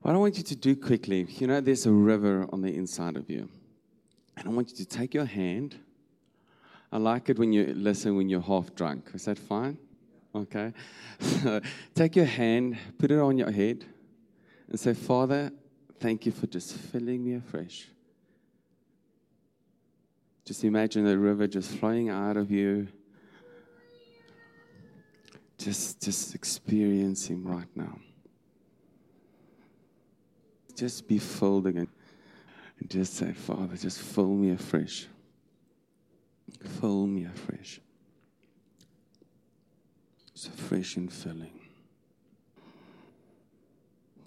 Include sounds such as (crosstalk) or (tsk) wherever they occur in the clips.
what I want you to do quickly, you know, there's a river on the inside of you. And I want you to take your hand. I like it when you listen when you're half drunk. Is that fine? Okay. take your hand, put it on your head, and say, Father, thank you for just filling me afresh. Just imagine the river just flowing out of you. Just, just experience Him right now. Just be filled again. And just say, Father, just fill me afresh. Fill me afresh. It's a fresh filling.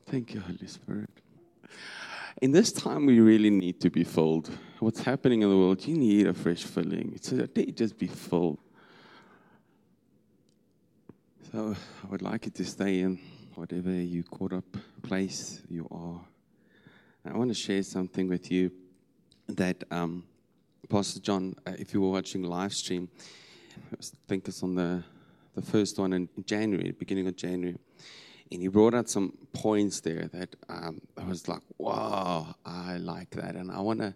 Thank you, Holy Spirit. In this time, we really need to be filled. What's happening in the world, you need a fresh filling. It's a day just be filled. So I would like you to stay in whatever you caught up place you are. I want to share something with you that um, Pastor John, uh, if you were watching live stream, I think it's on the, the first one in January, beginning of January, and he brought out some points there that um, I was like, wow, I like that. And I want to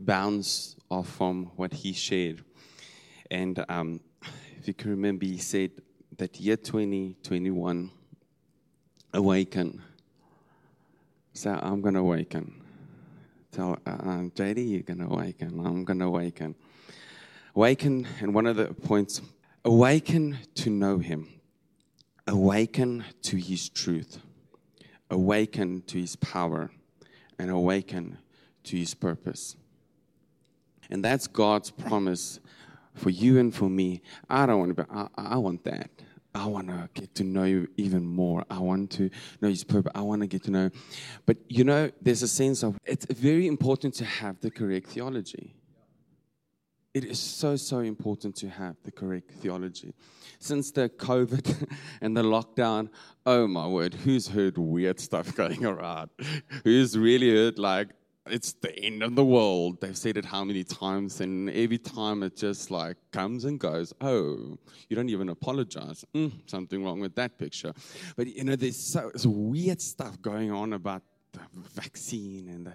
bounce off from what he shared. And um, if you can remember, he said that year 2021, awaken so I'm going to awaken. Tell uh, uh JD, you're going to awaken. I'm going to awaken. Awaken, and one of the points, awaken to know Him. Awaken to His truth. Awaken to His power. And awaken to His purpose. And that's God's promise for you and for me. I don't want to be, I, I want that. I want to get to know you even more. I want to know His purpose. I want to get to know. But you know, there's a sense of it's very important to have the correct theology. It is so, so important to have the correct theology. Since the COVID (laughs) and the lockdown, oh my word, who's heard weird stuff (laughs) going around? Who's really heard like it's the end of the world. They've said it how many times, and every time it just like comes and goes. Oh, you don't even apologize. Mm, something wrong with that picture. But you know, there's so weird stuff going on about the vaccine and the,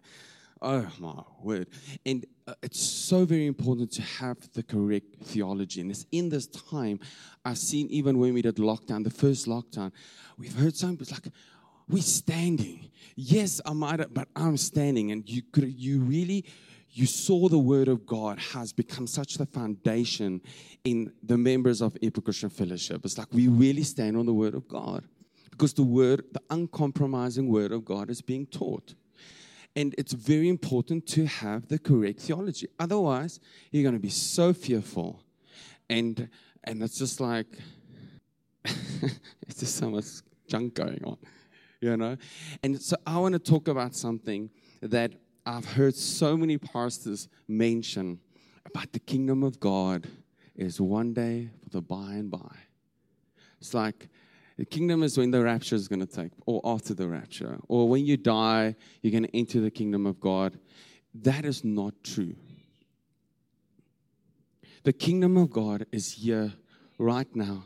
oh my word. And uh, it's so very important to have the correct theology. And it's in this time, I've seen even when we did lockdown, the first lockdown, we've heard some like we're standing. Yes, I might but I'm standing. And you could you really you saw the word of God has become such the foundation in the members of Epic Christian Fellowship. It's like we really stand on the word of God. Because the word, the uncompromising word of God is being taught. And it's very important to have the correct theology. Otherwise, you're going to be so fearful. And and it's just like (laughs) it's just so much junk going on you know? And so I want to talk about something that I've heard so many pastors mention about the kingdom of God is one day for the by and by. It's like the kingdom is when the rapture is going to take, or after the rapture, or when you die, you're going to enter the kingdom of God. That is not true. The kingdom of God is here right now,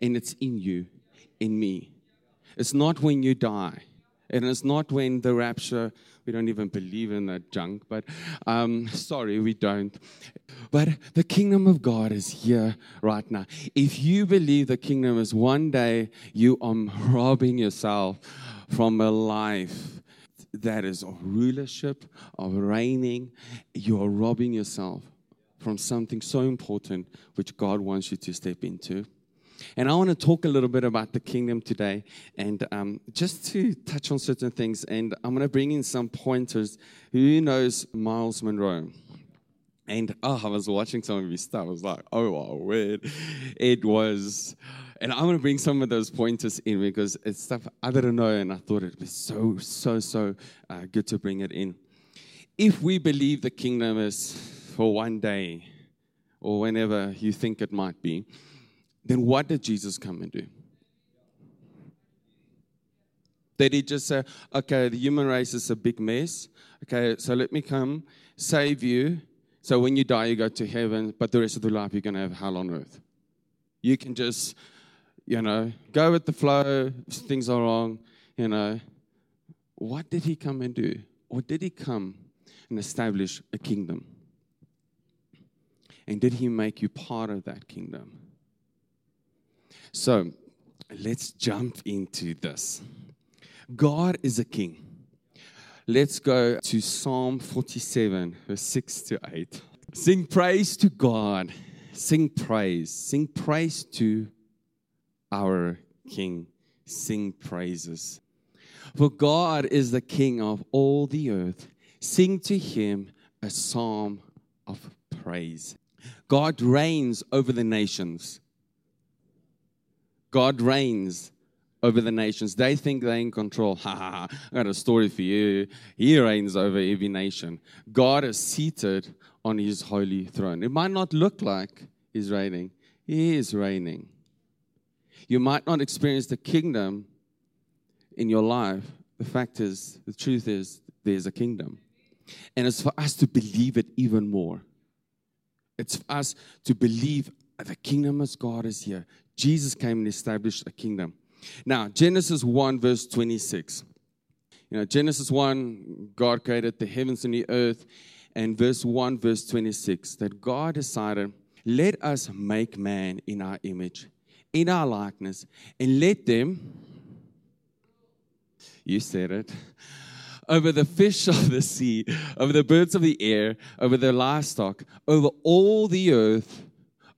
and it's in you, in me. It's not when you die. And it's not when the rapture, we don't even believe in that junk, but um, sorry, we don't. But the kingdom of God is here right now. If you believe the kingdom is one day, you are robbing yourself from a life that is of rulership, of reigning. You are robbing yourself from something so important which God wants you to step into. And I want to talk a little bit about the kingdom today and um, just to touch on certain things. And I'm going to bring in some pointers. Who knows Myles Munroe? And oh, I was watching some of his stuff. I was like, oh, wow, weird. It was, and I'm going to bring some of those pointers in because it's stuff I didn't know. And I thought it'd be so, so, so uh, good to bring it in. If we believe the kingdom is for one day or whenever you think it might be, then what did Jesus come and do? Did he just say, okay, the human race is a big mess. Okay, so let me come save you. So when you die, you go to heaven, but the rest of the life, you're going to have hell on earth. You can just, you know, go with the flow. Things are wrong, you know, what did he come and do? Or did he come and establish a kingdom? And did he make you part of that kingdom? So let's jump into this. God is a king. Let's go to Psalm 47, verse 6 to 8. Sing praise to God. Sing praise. Sing praise to our King. Sing praises. For God is the King of all the earth. Sing to him a psalm of praise. God reigns over the nations. God reigns over the nations. They think they're in control. (laughs) Ha ha ha. I got a story for you. He reigns over every nation. God is seated on his holy throne. It might not look like he's reigning, he is reigning. You might not experience the kingdom in your life. The fact is, the truth is, there's a kingdom. And it's for us to believe it even more. It's for us to believe the kingdom of God is here. Jesus came and established a kingdom. Now, Genesis 1, verse 26. You know, Genesis 1, God created the heavens and the earth. And verse 1, verse 26, that God decided, let us make man in our image, in our likeness, and let them, you said it, (laughs) over the fish of the sea, over the birds of the air, over the livestock, over all the earth,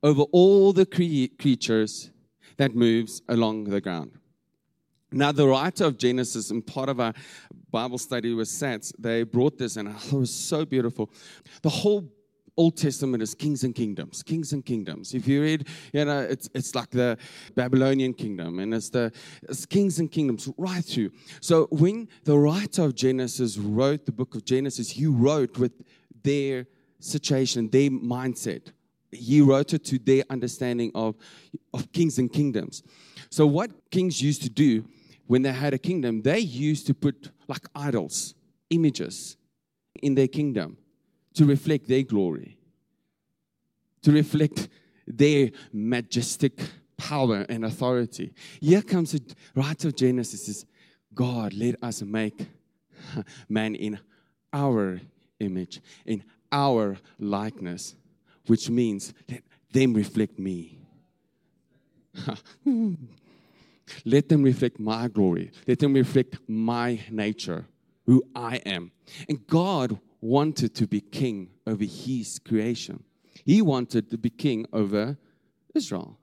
over all the cre- creatures that moves along the ground. Now, the writer of Genesis, and part of our Bible study with Sats, they brought this, and (laughs) it was so beautiful. The whole Old Testament is kings and kingdoms, kings and kingdoms. If you read, you know, it's, it's like the Babylonian kingdom, and it's the it's kings and kingdoms right through. So when the writer of Genesis wrote the book of Genesis, he wrote with their situation, their mindset. He wrote it to their understanding of, of kings and kingdoms. So what kings used to do when they had a kingdom, they used to put like idols, images in their kingdom to reflect their glory, to reflect their majestic power and authority. Here comes the writer of Genesis is God, let us make (laughs) man in our image, in our likeness, which means let them reflect me. (laughs) Let them reflect my glory. Let them reflect my nature, who I am. And God wanted to be king over his creation. He wanted to be king over Israel.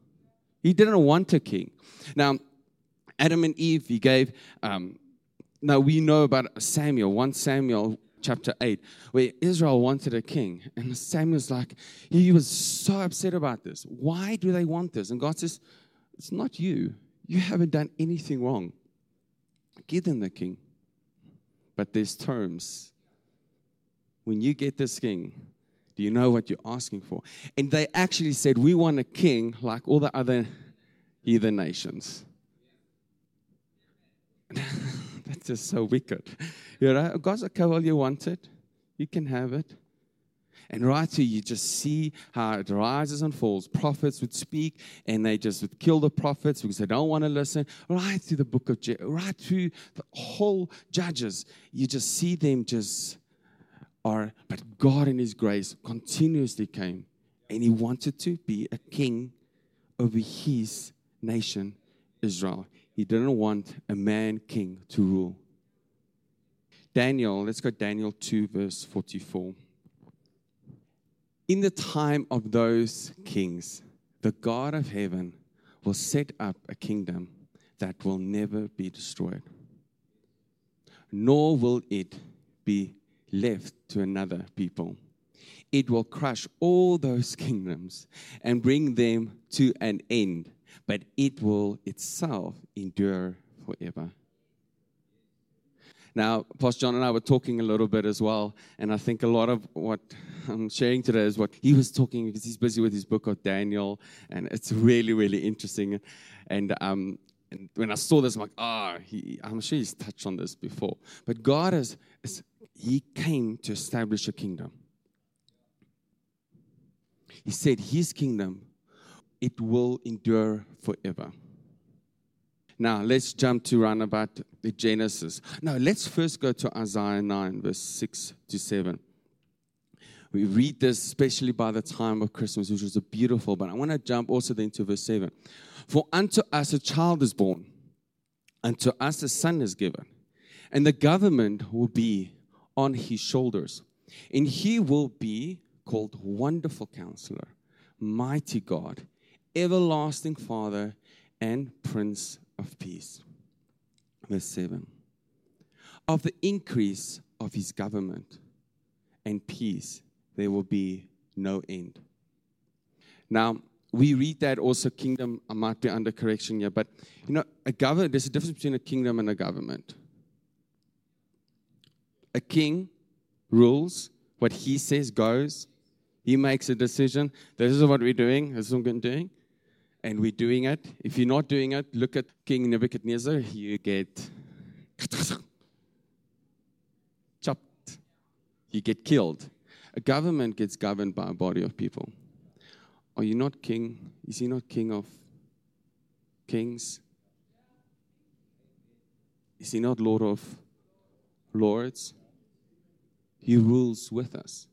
He didn't want a king. Now, Adam and Eve, he gave. Um, now we know about Samuel, 1 Samuel chapter 8, where Israel wanted a king. And Samuel's like, he was so upset about this. Why do they want this? And God says, It's not you, you haven't done anything wrong. Give them the king. But there's terms. When you get this king, do you know what you're asking for? And they actually said, We want a king like all the other heathen nations. (laughs) That's just so wicked. You know, God's okay, well, you want it. You can have it. And right here, you just see how it rises and falls. Prophets would speak, and they just would kill the prophets because they don't want to listen. Right through the book of, Je- right through the whole Judges, you just see them just are. But God, in His grace, continuously came, and He wanted to be a king over His nation, Israel. He didn't want a man king to rule. Daniel, let's go Daniel 2, verse 44 in the time of those kings, the God of heaven will set up a kingdom that will never be destroyed, nor will it be left to another people. It will crush all those (laughs) kingdoms and bring them to an end, but it will itself endure forever. Now, Pastor John and I were talking a little bit as well, and I think a lot of what I'm sharing today is what he was talking because he's busy with his book of Daniel, and it's really, really interesting. And, um, and when I saw this, I'm like, ah, oh, I'm sure he's touched on this before. But God has, is, he came to establish a kingdom. He said his kingdom, it will endure forever. Now, let's jump to round about the Genesis. Now, let's first go to Isaiah 9, verse 6 to 7. We read this especially by the time of Christmas, which was beautiful, but I want to jump also then to verse 7. For unto us a child is born, unto us a son is given, and the government will be on his shoulders. And he will be called Wonderful Counselor, Mighty God, Everlasting Father, and Prince of Peace. Verse 7 Of the increase of his government and peace, there will be no end. Now, we read that also kingdom I might be under correction here, but you know, a government there's a difference between a kingdom and a government. A king rules, what he says goes. He makes a decision. This is what we're doing, this is what we're doing. And we're doing it. If you're not doing it, look at King Nebuchadnezzar, you get (tsk) chopped. You get killed. A government gets governed by a body of people. Are you not king? Is he not king of kings? Is he not Lord of lords? He rules with us.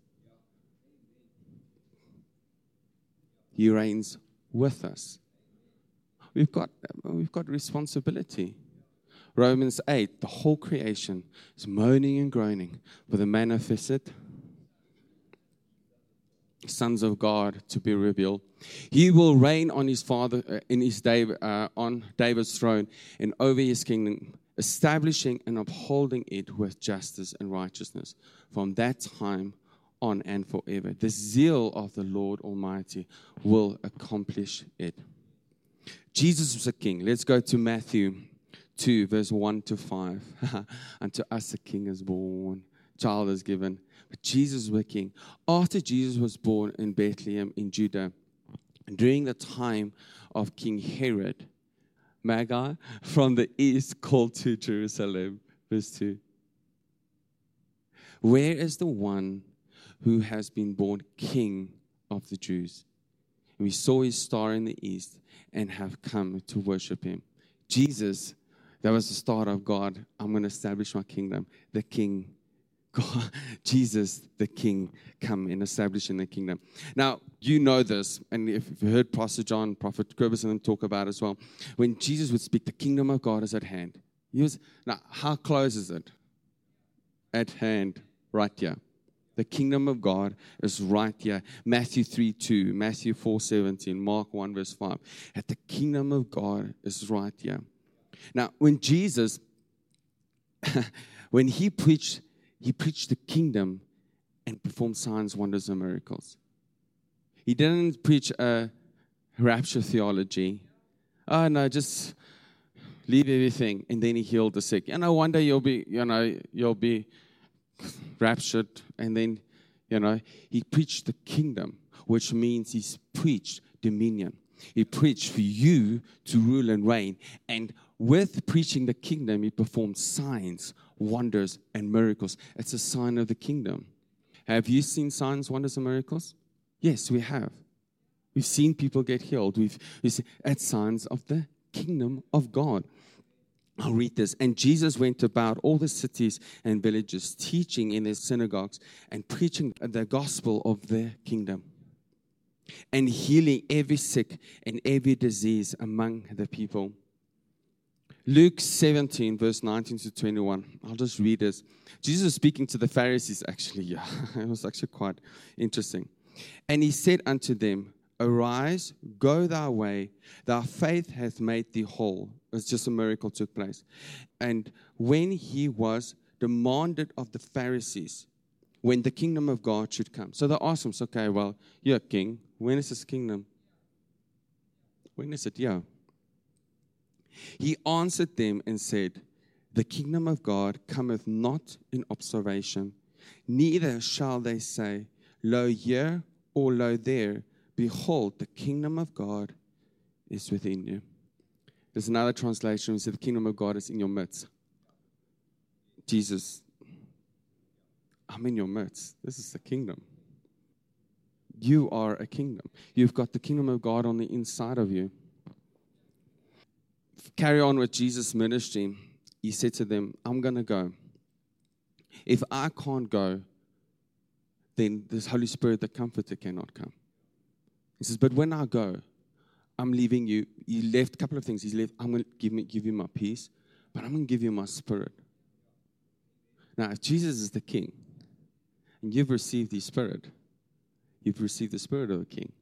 He reigns with us. We've got, we've got responsibility. Romans 8, the whole creation is moaning and groaning for the manifested sons of God to be revealed. He will reign on his father uh, in his day uh, on David's throne and over his kingdom, establishing and upholding it with justice and righteousness from that time on and forever. The zeal of the Lord Almighty will accomplish it. Jesus was a king. Let's go to Matthew 2, verse 1 to 5. (laughs) Unto us a king is born, child is given but Jesus was a king. After Jesus was born in Bethlehem in Judah, during the time of King Herod, Magi from the east called to Jerusalem. Verse 2. Where is the one who has been born king of the Jews? We saw his star in the east and have come to worship him. Jesus, that was the start of God. I'm going to establish my kingdom, the king (laughs) God, Jesus, the King, come and establish in the kingdom. Now, you know this, and if you've heard Pastor John, Prophet and talk about as well, when Jesus would speak, the kingdom of God is at hand. He was, now, how close is it? At hand, right here. The kingdom of God is right here. Matthew 3 2, Matthew 4 17, Mark 1 verse 5. At the kingdom of God is right here. Now, when Jesus, (laughs) when he preached he preached the kingdom and performed signs, wonders, and miracles. He didn't preach a rapture theology. Oh, no, just leave everything. And then he healed the sick. Know, one day you'll be, you know, you'll be raptured. And then, you know, he preached the kingdom, which means he's preached dominion. He preached for you to rule and reign. And with preaching the kingdom, he performed signs, wonders, and miracles. It's a sign of the kingdom. Have you seen signs, wonders, and miracles? Yes, we have. We've seen people get healed. We've, we've seen, it's signs of the kingdom of God. I'll read this. And Jesus went about all the cities and villages, teaching in their synagogues and preaching the gospel of the kingdom and healing every sick and every disease among the people. Luke 17, verse 19 to 21. I'll just read this. Jesus was speaking to the Pharisees, actually. (laughs) Yeah, it was actually quite interesting. And he said unto them, Arise, go thy way, thy faith hath made thee whole. It's just a miracle took place. And when he was demanded of the Pharisees, when the kingdom of God should come. So they asked him, okay, well, you're a king. When is this kingdom? When is it? Yeah. He answered them and said, The kingdom of God cometh not in observation, neither shall they say, Lo here or lo there. Behold, the kingdom of God is within you. There's another translation which says, The kingdom of God is in your midst. Jesus, I'm in your midst. This is the kingdom. You are a kingdom. You've got the kingdom of God on the inside of you. carry on with Jesus' ministry, he said to them, I'm going to go. If I can't go, then this Holy Spirit, the Comforter, cannot come. He says, But when I go, I'm leaving you. He left a couple of things. He's left, I'm going to give, me, give you my peace, but I'm going to give you my spirit. Now, if Jesus is the king and you've received the spirit, you've received the spirit of the king.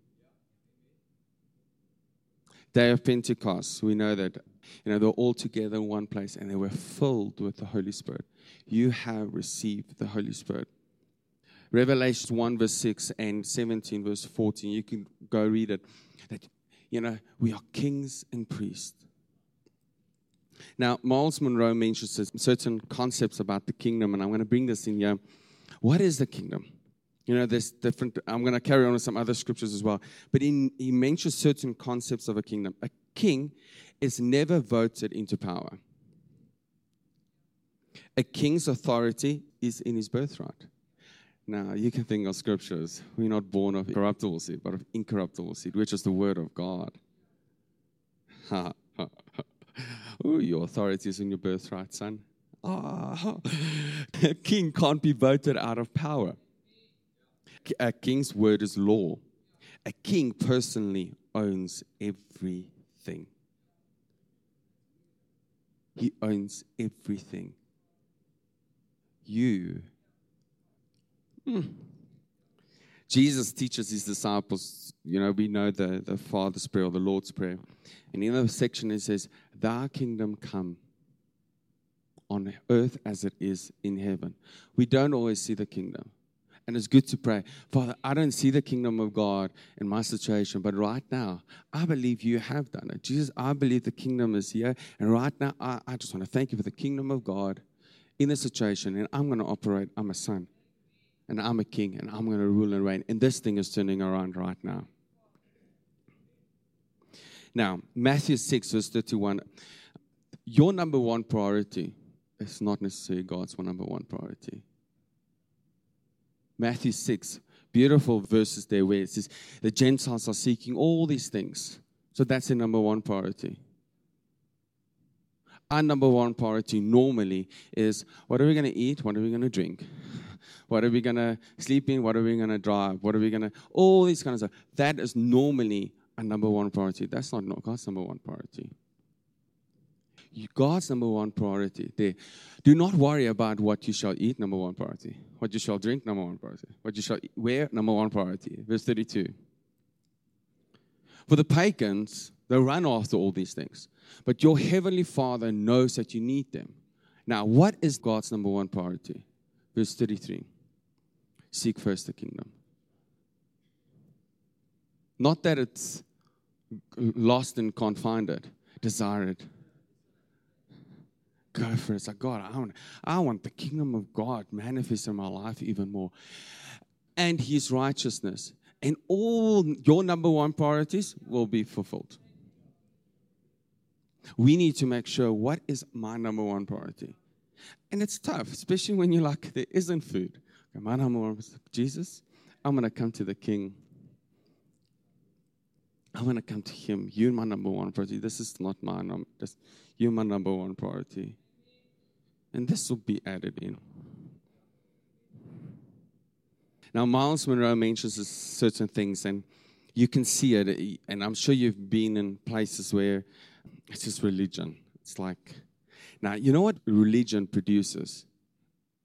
Day of Pentecost, we know that you know they're all together in one place and they were filled with the Holy Spirit. You have received the Holy Spirit. Revelation 1 verse 6 and 17 verse 14. You can go read it. That you know, we are kings and priests. Now, Myles Munroe mentions certain concepts about the kingdom, and I'm going to bring this in here. What is the kingdom? You know, there's different, I'm going to carry on with some other scriptures as well. But in, he mentions certain concepts of a kingdom. A king is never voted into power, a king's authority is in his birthright. Now, you can think of scriptures. We're not born of corruptible seed, but of incorruptible seed, which is the word of God. oh, your authority is in your birthright, son. Ah, (laughs) a king can't be voted out of power. A king's word is law. A king personally owns everything. He owns everything. You Hmm. Jesus teaches his disciples, you know, we know the, the Father's Prayer or the Lord's Prayer. And in the section it says, Thy kingdom come on earth as it is in heaven. We don't always see the kingdom. And it's good to pray, Father, I don't see the kingdom of God in my situation, but right now, I believe you have done it. Jesus, I believe the kingdom is here. And right now, I, I just want to thank you for the kingdom of God in this situation. And I'm going to operate, I'm a son and I'm a king and I'm going to rule and reign. And this thing is turning around right now. Now, Matthew 6, verse 31. Your number one priority is not necessarily God's number one priority. Matthew 6, beautiful verses there where it says the Gentiles are seeking all these things. So that's the number one priority. Our number one priority normally is what are we going to eat? What are we going to drink? What are we going to sleep in? What are we going to drive? What are we going to, all these kind of stuff. That is normally a number one priority. That's not God's number one priority. God's number one priority there. Do not worry about what you shall eat, number one priority. What you shall drink, number one priority. What you shall wear, number one priority. Verse 32. For the pagans, they run after all these things. But your heavenly Father knows that you need them. Now, what is God's number one priority? Verse 33 Seek first the kingdom. Not that it's lost and can't find it, desire it. Go for it. It's like, God, I want, I want the kingdom of God manifest in my life even more. And his righteousness. And all your number one priorities will be fulfilled. We need to make sure what is my number one priority. And it's tough, especially when you're like, there isn't food. Okay, my number one was Jesus. I'm going to come to the King. I'm going to come to Him. You're my number one priority. This is not my number. You're my number one priority. And this will be added in. Now, Myles Munroe mentions certain things, and you can see it. And I'm sure you've been in places where it's just religion. It's like, now, you know what religion produces?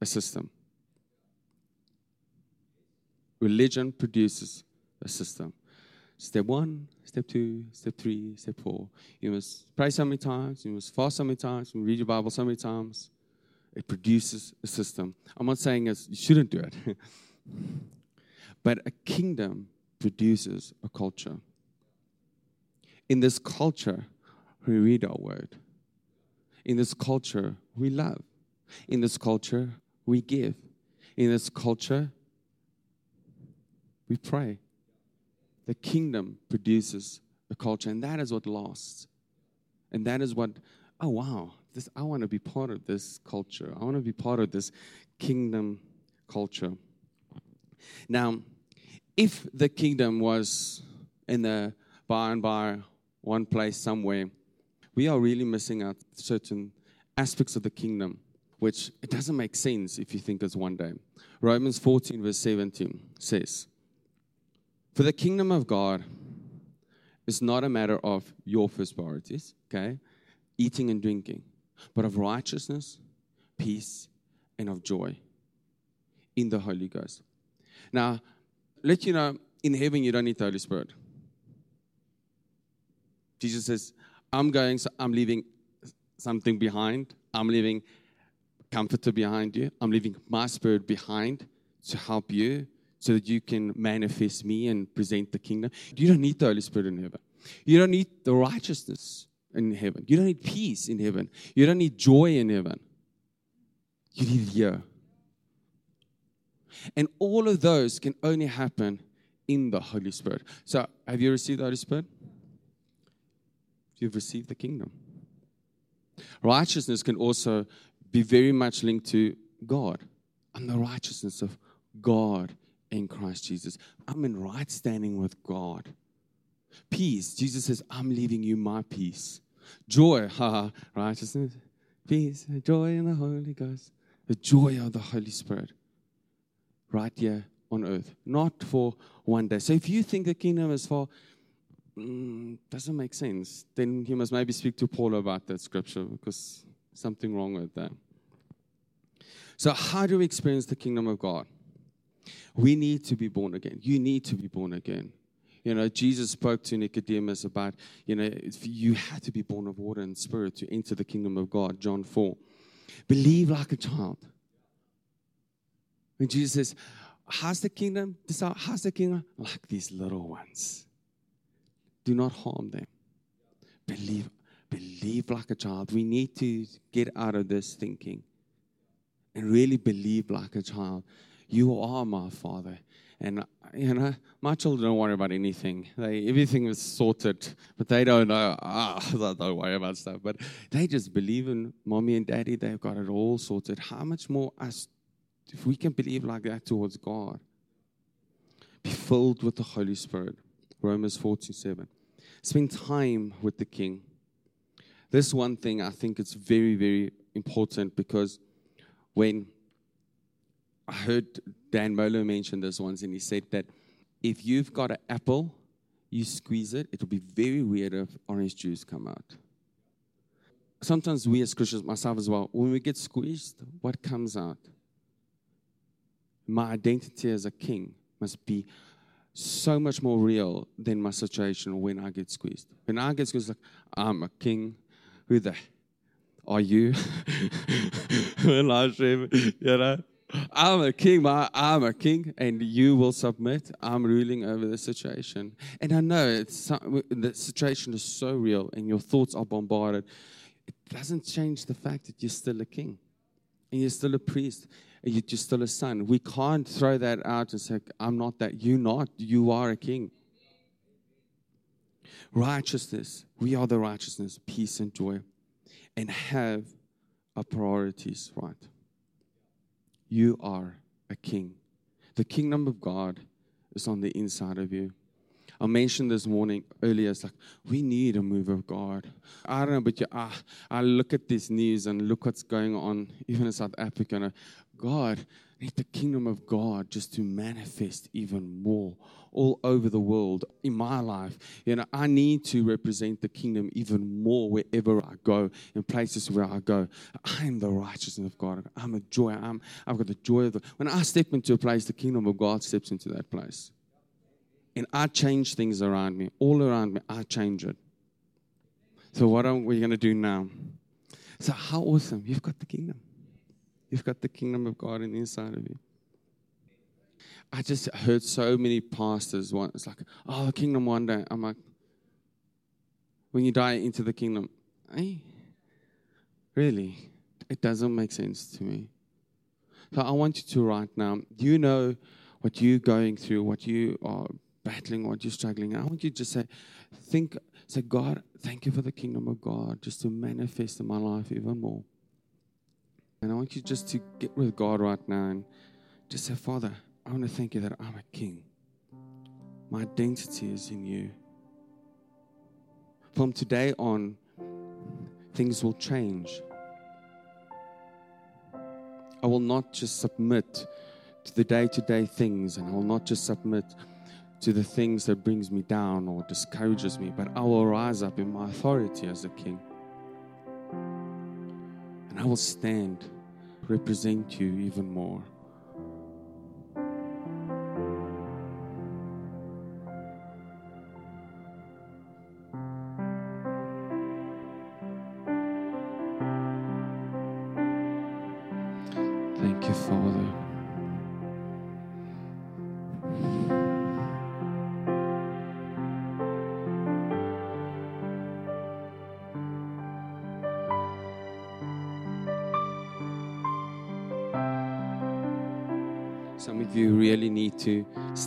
A system. Religion produces a system. Step one, step two, step three, step four. You must pray so many times, you must fast so many times, you read your Bible so many times. It produces a system. I'm not saying you shouldn't do it, (laughs) but a kingdom produces a culture. In this culture, we read our word. In this culture, we love. In this culture, we give. In this culture, we pray. The kingdom produces a culture, and that is what lasts. And that is what, oh wow, this, I want to be part of this culture. I want to be part of this kingdom culture. Now, if the kingdom was in the by and by one place somewhere, we are really missing out certain aspects of the kingdom, which it doesn't make sense if you think it's one day. Romans 14, verse 17 says, For the kingdom of God is not a matter of your first priorities, okay, eating and drinking, but of righteousness, peace, and of joy in the Holy Ghost. Now, let you know, in heaven, you don't need the Holy Spirit. Jesus says, I'm going, so I'm leaving something behind. I'm leaving comforter behind you. I'm leaving my spirit behind to help you so that you can manifest me and present the kingdom. You don't need the Holy Spirit in heaven. You don't need the righteousness in heaven. You don't need peace in heaven. You don't need joy in heaven. You need here. And all of those can only happen in the Holy Spirit. So, have you received the Holy Spirit? You've received the kingdom. Righteousness can also be very much linked to God. I'm the righteousness of God in Christ Jesus. I'm in right standing with God. Peace. Jesus says, I'm leaving you my peace. Joy. (laughs) Ha, righteousness. Peace. Joy in the Holy Ghost. The joy of the Holy Spirit. Right here on earth. Not for one day. So if you think the kingdom is for mm, doesn't make sense, then you must maybe speak to Paul about that scripture because something wrong with that. So, how do we experience the kingdom of God? We need to be born again. You need to be born again. You know, Jesus spoke to Nicodemus about, you know, you have to be born of water and spirit to enter the kingdom of God, John 4. Believe like a child. And Jesus says, How's the kingdom? How's the kingdom? Like these little ones. Do not harm them. Believe, believe like a child. We need to get out of this thinking and really believe like a child. You are my father. And you know, my children don't worry about anything. They everything is sorted, but they don't know. Ah, (laughs) don't worry about stuff. But they just believe in mommy and daddy. They've got it all sorted. How much more us, if we can believe like that towards God? Be filled with the Holy Spirit. Romans 47. Spend time with the King. This one thing I think it's very, very important because when I heard Dan Mohler mention this once, and he said that if you've got an apple, you squeeze it, it'll be very weird if orange juice come out. Sometimes we as Christians, myself as well, when we get squeezed, what comes out? My identity as a king must be so much more real than my situation when I get squeezed. When I get squeezed, like I'm a king. Who the (laughs) are you? (laughs) you know, I'm a king, I'm a king, and you will submit. I'm ruling over the situation. And I know it's, the situation is so real and your thoughts are bombarded. It doesn't change the fact that you're still a king and you're still a priest you're still a son. We can't throw that out and say, I'm not that. You're not. You are a king. Righteousness. We are the righteousness, peace, and joy, and have our priorities right. You are a king. The kingdom of God is on the inside of you. I mentioned this morning earlier, it's like we need a move of God. I don't know, but you, I, I look at this news and look what's going on, even in South Africa. And God, need the kingdom of God just to manifest even more all over the world in my life. You know, I need to represent the kingdom even more wherever I go, in places where I go. I am the righteousness of God. I'm a joy. I'm, I've got the joy of the. When I step into a place, the kingdom of God steps into that place. And I change things around me, all around me, I change it. So, what are we going to do now? So, how awesome. You've got the kingdom. You've got the kingdom of God in the inside of you. I just heard so many pastors want it's like, oh, the kingdom one day. I'm like, when you die into the kingdom, hey, really, it doesn't make sense to me. So I want you to right now, Do you know what you're going through, what you are battling, what you're struggling. I want you to just say, think, say, God, thank you for the kingdom of God, just to manifest in my life even more. And I want you just to get with God right now and just say, Father, I want to thank you that I'm a king. My identity is in you. From today on, things will change. I will not just submit to the day-to-day things and I will not just submit to the things that brings me down or discourages me, but I will rise up in my authority as a king. And I will stand, represent you even more.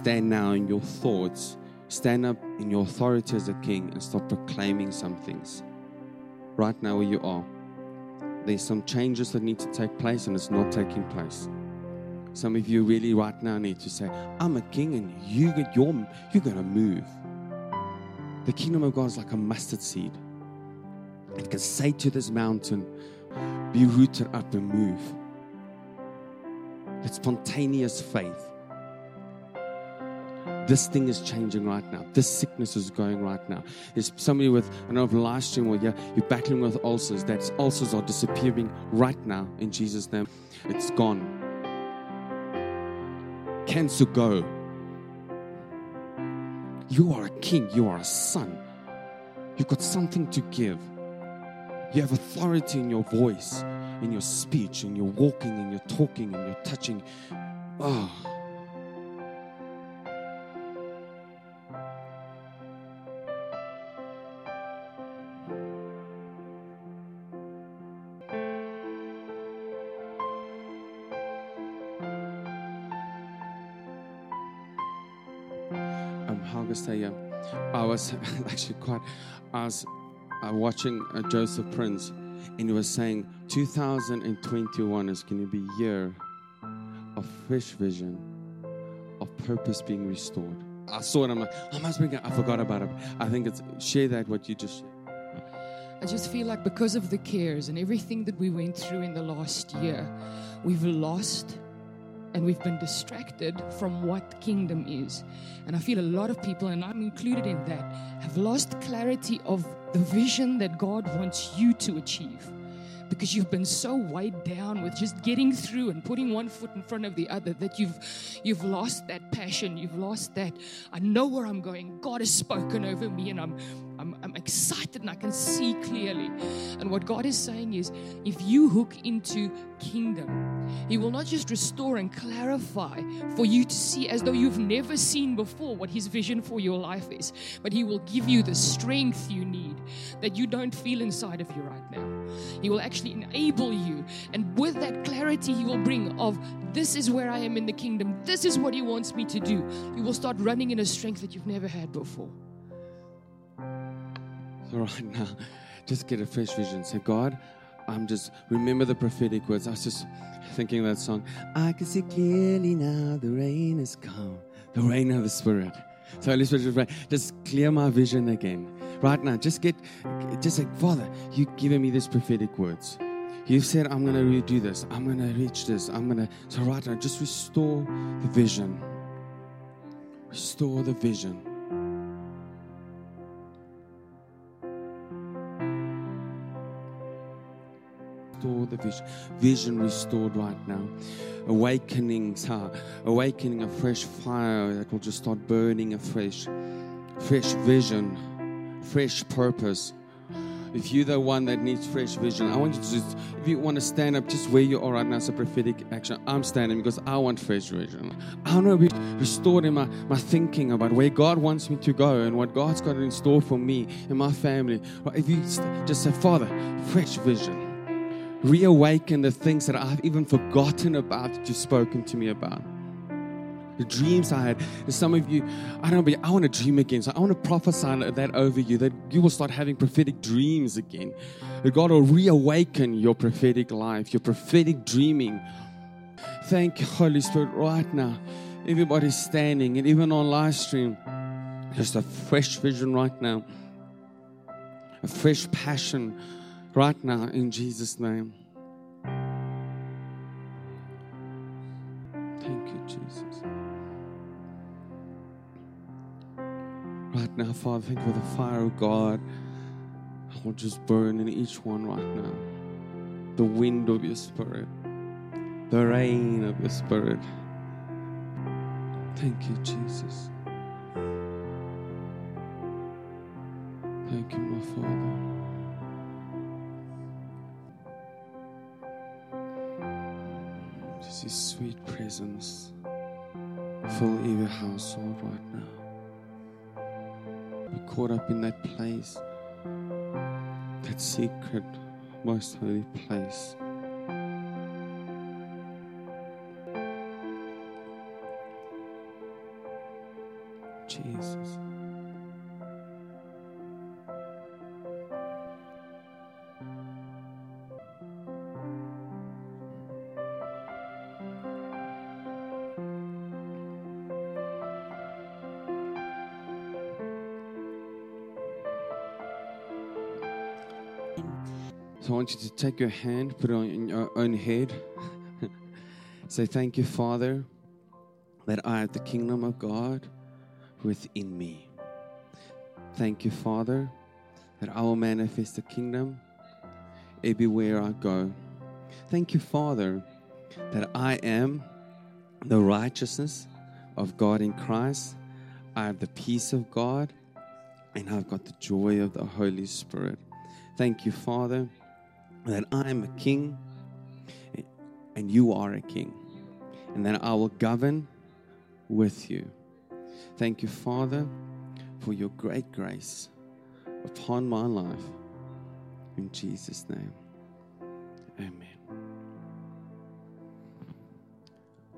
Stand now in your thoughts, stand up in your authority as a king, and start proclaiming some things. Right now, where you are, there's some changes that need to take place, and it's not taking place. Some of you really right now need to say, "I'm a king, and you get your you're gonna move." The kingdom of God is like a mustard seed. It can say to this mountain, "Be rooted up and move." It's spontaneous faith. This thing is changing right now. This sickness is going right now. There's somebody with, I don't know if live stream or yeah, you're battling with ulcers. That ulcers are disappearing right now in Jesus' name. It's gone. Cancer go. You are a king. You are a son. You've got something to give. You have authority in your voice, in your speech, in your walking, in your talking, in your touching. Oh. How I say, uh, I was (laughs) actually quite, I was uh, watching uh, Joseph Prince, and he was saying 2021 is going to be a year of fresh vision, of purpose being restored. I saw it, I'm like, I must bring it. I forgot about it. I think it's, share that, what you just. I just feel like because of the cares and everything that we went through in the last year, we've lost and we've been distracted from what kingdom is. And I feel a lot of people, and I'm included in that, have lost clarity of the vision that God wants you to achieve. Because you've been so weighed down with just getting through and putting one foot in front of the other that you've you've lost that passion, you've lost that I know where I'm going. God has spoken over me and I'm I'm, I'm excited and I can see clearly. And what God is saying is if you hook into kingdom, He will not just restore and clarify for you to see as though you've never seen before what His vision for your life is, but He will give you the strength you need that you don't feel inside of you right now. He will actually enable you, and with that clarity, He will bring of this is where I am in the kingdom, this is what He wants me to do. You will start running in a strength that you've never had before. (laughs) Right now, just get a fresh vision. Say, God, I'm just remember the prophetic words. I was just thinking that song. I can see clearly now. The rain has come. The rain of the Spirit. So Holy Spirit, just clear my vision again. Right now, just get, just like Father, you've given me these prophetic words. You've said I'm gonna redo this. I'm gonna reach this. I'm gonna. So right now, just restore the vision. Restore the vision. Restore the vision. Vision restored right now. Awakenings, huh? awakening a fresh fire that will just start burning afresh. Fresh vision, fresh purpose. If you're the one that needs fresh vision, I want you to just, if you want to stand up just where you are right now, it's a prophetic action. I'm standing because I want fresh vision. I want to be restored in my, my thinking about where God wants me to go and what God's got in store for me and my family. If you just say, Father, fresh vision reawaken the things that I've even forgotten about that you've spoken to me about. The dreams I had. And some of you, I don't know, I want to dream again. So I want to prophesy that over you, that you will start having prophetic dreams again. That God will reawaken your prophetic life, your prophetic dreaming. Thank you, Holy Spirit, right now. Everybody's standing, and even on live stream, just a fresh vision right now, a fresh passion Right now, in Jesus' name. Thank you, Jesus. Right now, Father, thank you for the fire of God. I will just burn in each one right now. The wind of your spirit, the rain of your spirit. Thank you, Jesus. Household right now. Be caught up in that place, that secret, most holy place. So I want you to take your hand, put it on your own head. (laughs) Say, Thank you, Father, that I have the kingdom of God within me. Thank you, Father, that I will manifest the kingdom everywhere I go. Thank you, Father, that I am the righteousness of God in Christ. I have the peace of God, and I've got the joy of the Holy Spirit. Thank you, Father, that I am a king and you are a king, and that I will govern with you. Thank you, Father, for your great grace upon my life. In Jesus' name, amen.